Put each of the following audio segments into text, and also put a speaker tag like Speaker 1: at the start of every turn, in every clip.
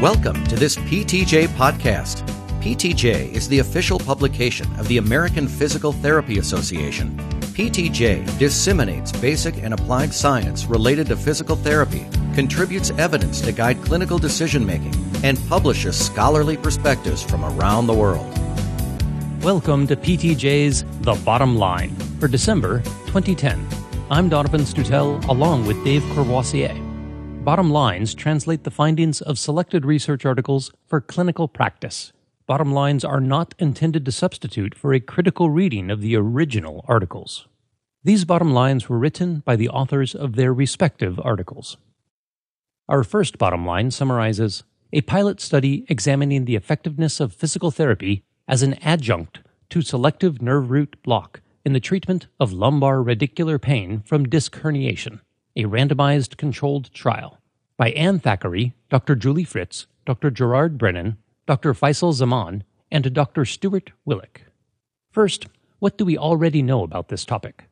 Speaker 1: Welcome to this PTJ podcast. PTJ is the official publication of the American Physical Therapy Association. PTJ disseminates basic and applied science related to physical therapy, contributes evidence to guide clinical decision making, and publishes scholarly perspectives from around the world.
Speaker 2: Welcome to PTJ's The Bottom Line for December 2010. I'm Donovan Stutel along with Dave Courvoisier. Bottom lines translate the findings of selected research articles for clinical practice. Bottom lines are not intended to substitute for a critical reading of the original articles. These bottom lines were written by the authors of their respective articles. Our first bottom line summarizes a pilot study examining the effectiveness of physical therapy as an adjunct to selective nerve root block in the treatment of lumbar radicular pain from disc herniation a randomized controlled trial by Anne Thackeray, Dr. Julie Fritz, Dr. Gerard Brennan, Dr. Faisal Zaman, and Dr. Stuart Willick. First, what do we already know about this topic?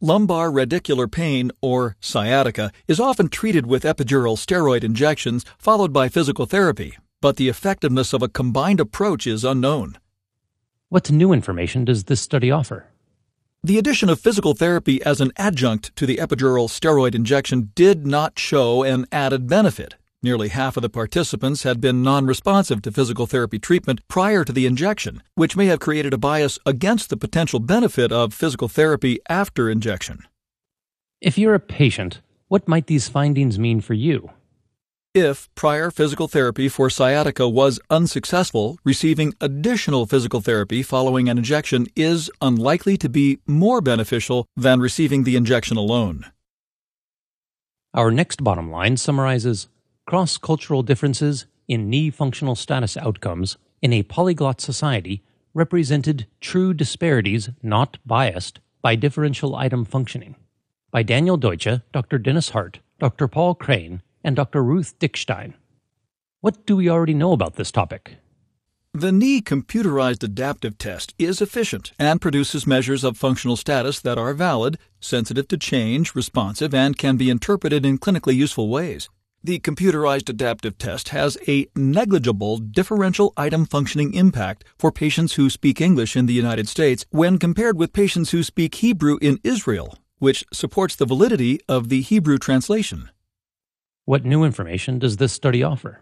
Speaker 3: Lumbar radicular pain, or sciatica, is often treated with epidural steroid injections followed by physical therapy, but the effectiveness of a combined approach is unknown.
Speaker 2: What new information does this study offer?
Speaker 3: The addition of physical therapy as an adjunct to the epidural steroid injection did not show an added benefit. Nearly half of the participants had been non responsive to physical therapy treatment prior to the injection, which may have created a bias against the potential benefit of physical therapy after injection.
Speaker 2: If you're a patient, what might these findings mean for you?
Speaker 3: If prior physical therapy for sciatica was unsuccessful, receiving additional physical therapy following an injection is unlikely to be more beneficial than receiving the injection alone.
Speaker 2: Our next bottom line summarizes cross cultural differences in knee functional status outcomes in a polyglot society represented true disparities not biased by differential item functioning. By Daniel Deutscher, Dr. Dennis Hart, Dr. Paul Crane, and Dr. Ruth Dickstein. What do we already know about this topic?
Speaker 3: The knee computerized adaptive test is efficient and produces measures of functional status that are valid, sensitive to change, responsive, and can be interpreted in clinically useful ways. The computerized adaptive test has a negligible differential item functioning impact for patients who speak English in the United States when compared with patients who speak Hebrew in Israel, which supports the validity of the Hebrew translation.
Speaker 2: What new information does this study offer?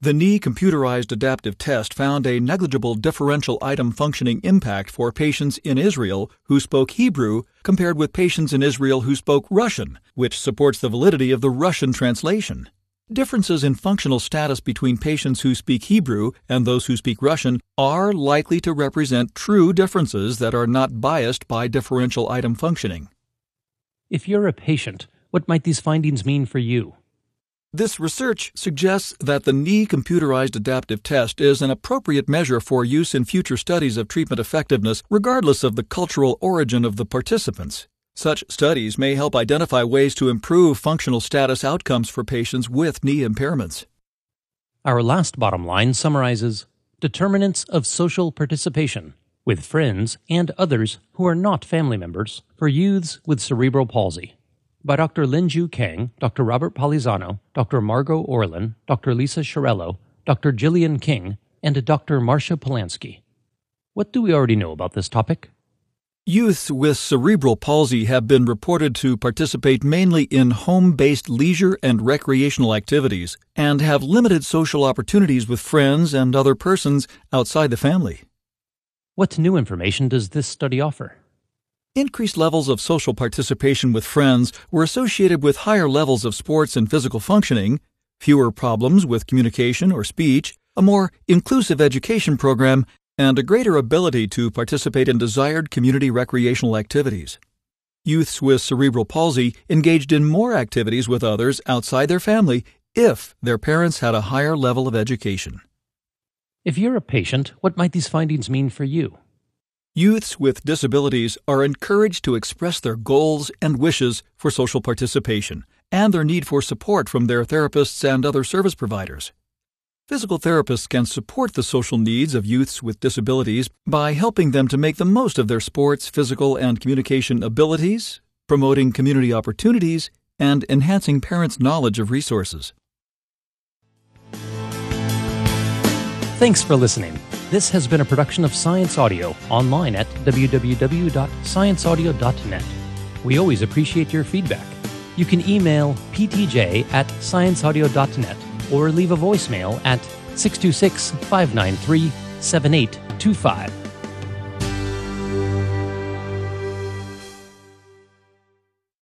Speaker 3: The knee computerized adaptive test found a negligible differential item functioning impact for patients in Israel who spoke Hebrew compared with patients in Israel who spoke Russian, which supports the validity of the Russian translation. Differences in functional status between patients who speak Hebrew and those who speak Russian are likely to represent true differences that are not biased by differential item functioning.
Speaker 2: If you're a patient, what might these findings mean for you?
Speaker 3: This research suggests that the knee computerized adaptive test is an appropriate measure for use in future studies of treatment effectiveness, regardless of the cultural origin of the participants. Such studies may help identify ways to improve functional status outcomes for patients with knee impairments.
Speaker 2: Our last bottom line summarizes determinants of social participation with friends and others who are not family members for youths with cerebral palsy by Dr. Lin Linju Kang, Dr. Robert Palisano, Dr. Margot Orlin, Dr. Lisa Chiarello, Dr. Gillian King, and Dr. Marcia Polansky. What do we already know about this topic?
Speaker 3: Youths with cerebral palsy have been reported to participate mainly in home based leisure and recreational activities and have limited social opportunities with friends and other persons outside the family.
Speaker 2: What new information does this study offer?
Speaker 3: Increased levels of social participation with friends were associated with higher levels of sports and physical functioning, fewer problems with communication or speech, a more inclusive education program, and a greater ability to participate in desired community recreational activities. Youths with cerebral palsy engaged in more activities with others outside their family if their parents had a higher level of education.
Speaker 2: If you're a patient, what might these findings mean for you?
Speaker 3: Youths with disabilities are encouraged to express their goals and wishes for social participation and their need for support from their therapists and other service providers. Physical therapists can support the social needs of youths with disabilities by helping them to make the most of their sports, physical, and communication abilities, promoting community opportunities, and enhancing parents' knowledge of resources.
Speaker 2: Thanks for listening. This has been a production of Science Audio online at www.scienceaudio.net. We always appreciate your feedback. You can email ptj at scienceaudio.net or leave a voicemail at 626 593 7825.